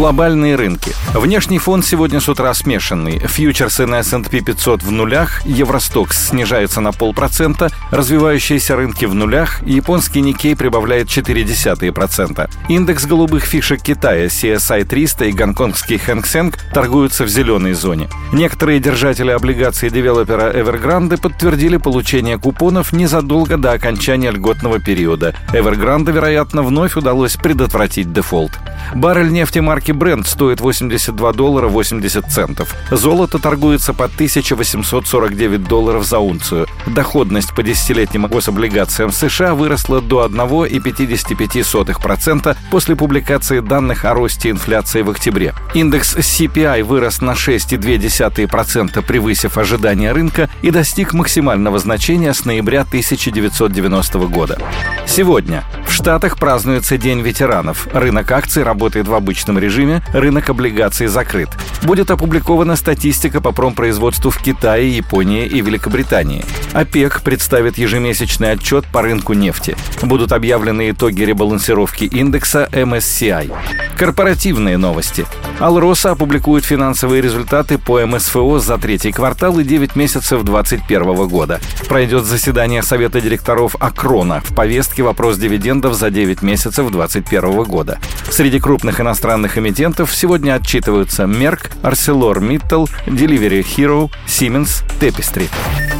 Глобальные рынки. Внешний фон сегодня с утра смешанный. Фьючерсы на S&P 500 в нулях, Euro Stoxx снижается на полпроцента, развивающиеся рынки в нулях, японский Nikkei прибавляет 0,4%. Индекс голубых фишек Китая CSI 300 и гонконгский Hang Seng торгуются в зеленой зоне. Некоторые держатели облигаций девелопера Evergrande подтвердили получение купонов незадолго до окончания льготного периода. Evergrande, вероятно, вновь удалось предотвратить дефолт. Баррель нефти марки Brent стоит 82 доллара 80 центов. Золото торгуется по 1849 долларов за унцию. Доходность по десятилетним гособлигациям США выросла до 1,55% после публикации данных о росте инфляции в октябре. Индекс CPI вырос на 6,2%, превысив ожидания рынка и достиг максимального значения с ноября 1990 года. Сегодня в Штатах празднуется День ветеранов. Рынок акций работает в обычном режиме, рынок облигаций закрыт. Будет опубликована статистика по промпроизводству в Китае, Японии и Великобритании. ОПЕК представит ежемесячный отчет по рынку нефти. Будут объявлены итоги ребалансировки индекса MSCI. Корпоративные новости. Алроса опубликует финансовые результаты по МСФО за третий квартал и 9 месяцев 2021 года. Пройдет заседание Совета директоров Акрона. В повестке вопрос дивидендов за 9 месяцев 2021 года. Среди крупных иностранных эмитентов сегодня отчитываются Merck, ArcelorMittal, Delivery Hero, Siemens, Tapestry.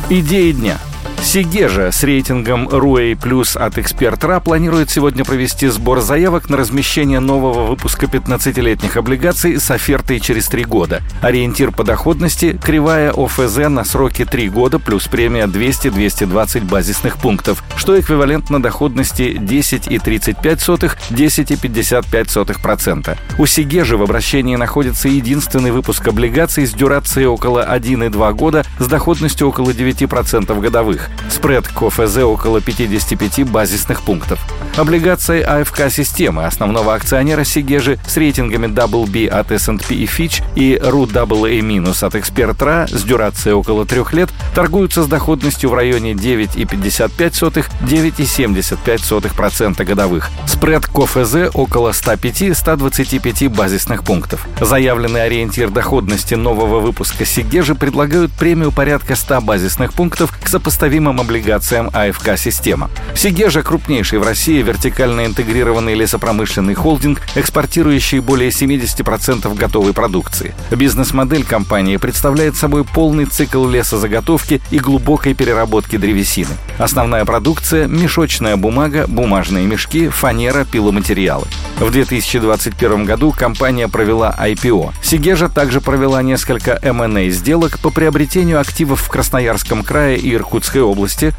Идеи дня – Сигежа с рейтингом RUA Plus от Экспертра планирует сегодня провести сбор заявок на размещение нового выпуска 15-летних облигаций с офертой через 3 года. Ориентир по доходности – кривая ОФЗ на сроки 3 года плюс премия 200-220 базисных пунктов, что эквивалентно доходности 10,35-10,55%. У Сигежи в обращении находится единственный выпуск облигаций с дюрацией около 1,2 года с доходностью около 9% годовых. Спред к ОФЗ около 55 базисных пунктов. Облигации АФК-системы основного акционера Сигежи с рейтингами WB от S&P и Fitch и RUAA- от Экспертра с дюрацией около трех лет торгуются с доходностью в районе 9,55-9,75% годовых. Спред к ОФЗ около 105-125 базисных пунктов. Заявленный ориентир доходности нового выпуска Сигежи предлагают премию порядка 100 базисных пунктов к сопоставимым управляемым облигациям АФК-система. Сигежа – крупнейший в России вертикально интегрированный лесопромышленный холдинг, экспортирующий более 70% готовой продукции. Бизнес-модель компании представляет собой полный цикл лесозаготовки и глубокой переработки древесины. Основная продукция – мешочная бумага, бумажные мешки, фанера, пиломатериалы. В 2021 году компания провела IPO. Сигежа также провела несколько M&A сделок по приобретению активов в Красноярском крае и Иркутской области,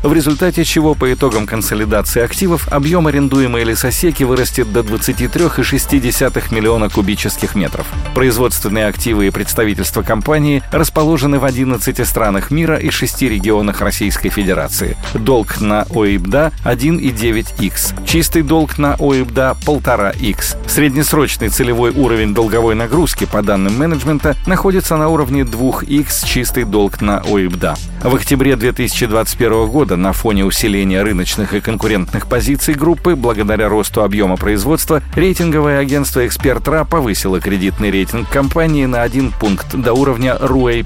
в результате чего по итогам консолидации активов объем арендуемой лесосеки вырастет до 23,6 миллиона кубических метров. Производственные активы и представительства компании расположены в 11 странах мира и 6 регионах Российской Федерации. Долг на ОИБДА 1,9х. Чистый долг на ОИБДА 1,5х. Среднесрочный целевой уровень долговой нагрузки по данным менеджмента находится на уровне 2х чистый долг на ОИБДА. В октябре 2021 года на фоне усиления рыночных и конкурентных позиций группы благодаря росту объема производства рейтинговое агентство «Экспертра» повысило кредитный рейтинг компании на один пункт до уровня RUA+,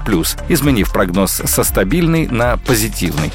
изменив прогноз со стабильный на позитивный.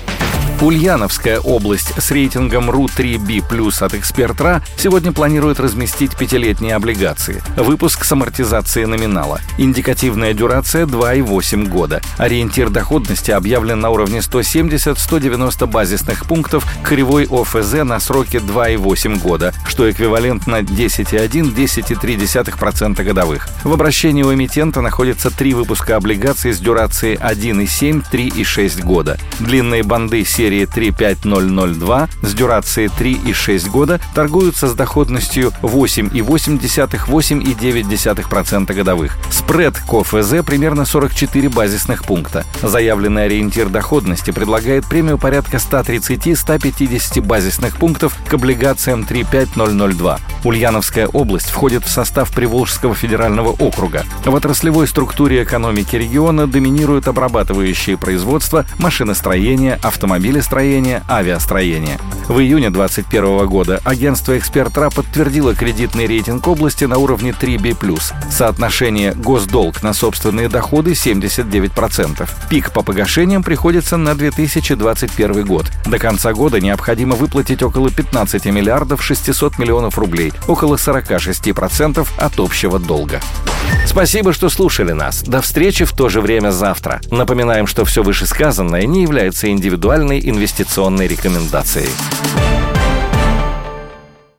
Ульяновская область с рейтингом РУ-3B+, от Экспертра сегодня планирует разместить пятилетние облигации. Выпуск с амортизацией номинала. Индикативная дюрация 2,8 года. Ориентир доходности объявлен на уровне 170-190 базисных пунктов кривой ОФЗ на сроке 2,8 года, что эквивалентно 10,1-10,3% годовых. В обращении у эмитента находится три выпуска облигаций с дюрацией 1,7, 3 и 6 года. Длинные банды серии серии 35002 с дюрацией 3,6 года торгуются с доходностью 8,8-8,9% годовых. Спред к ОФЗ примерно 44 базисных пункта. Заявленный ориентир доходности предлагает премию порядка 130-150 базисных пунктов к облигациям 35002. Ульяновская область входит в состав Приволжского федерального округа. В отраслевой структуре экономики региона доминируют обрабатывающие производства, машиностроение, автомобили автомобилестроения, авиастроения. В июне 2021 года агентство «Эксперт.РА» подтвердило кредитный рейтинг области на уровне 3B+. Соотношение госдолг на собственные доходы 79%. Пик по погашениям приходится на 2021 год. До конца года необходимо выплатить около 15 миллиардов 600 миллионов рублей, около 46% от общего долга. Спасибо, что слушали нас. До встречи в то же время завтра. Напоминаем, что все вышесказанное не является индивидуальной инвестиционной рекомендацией.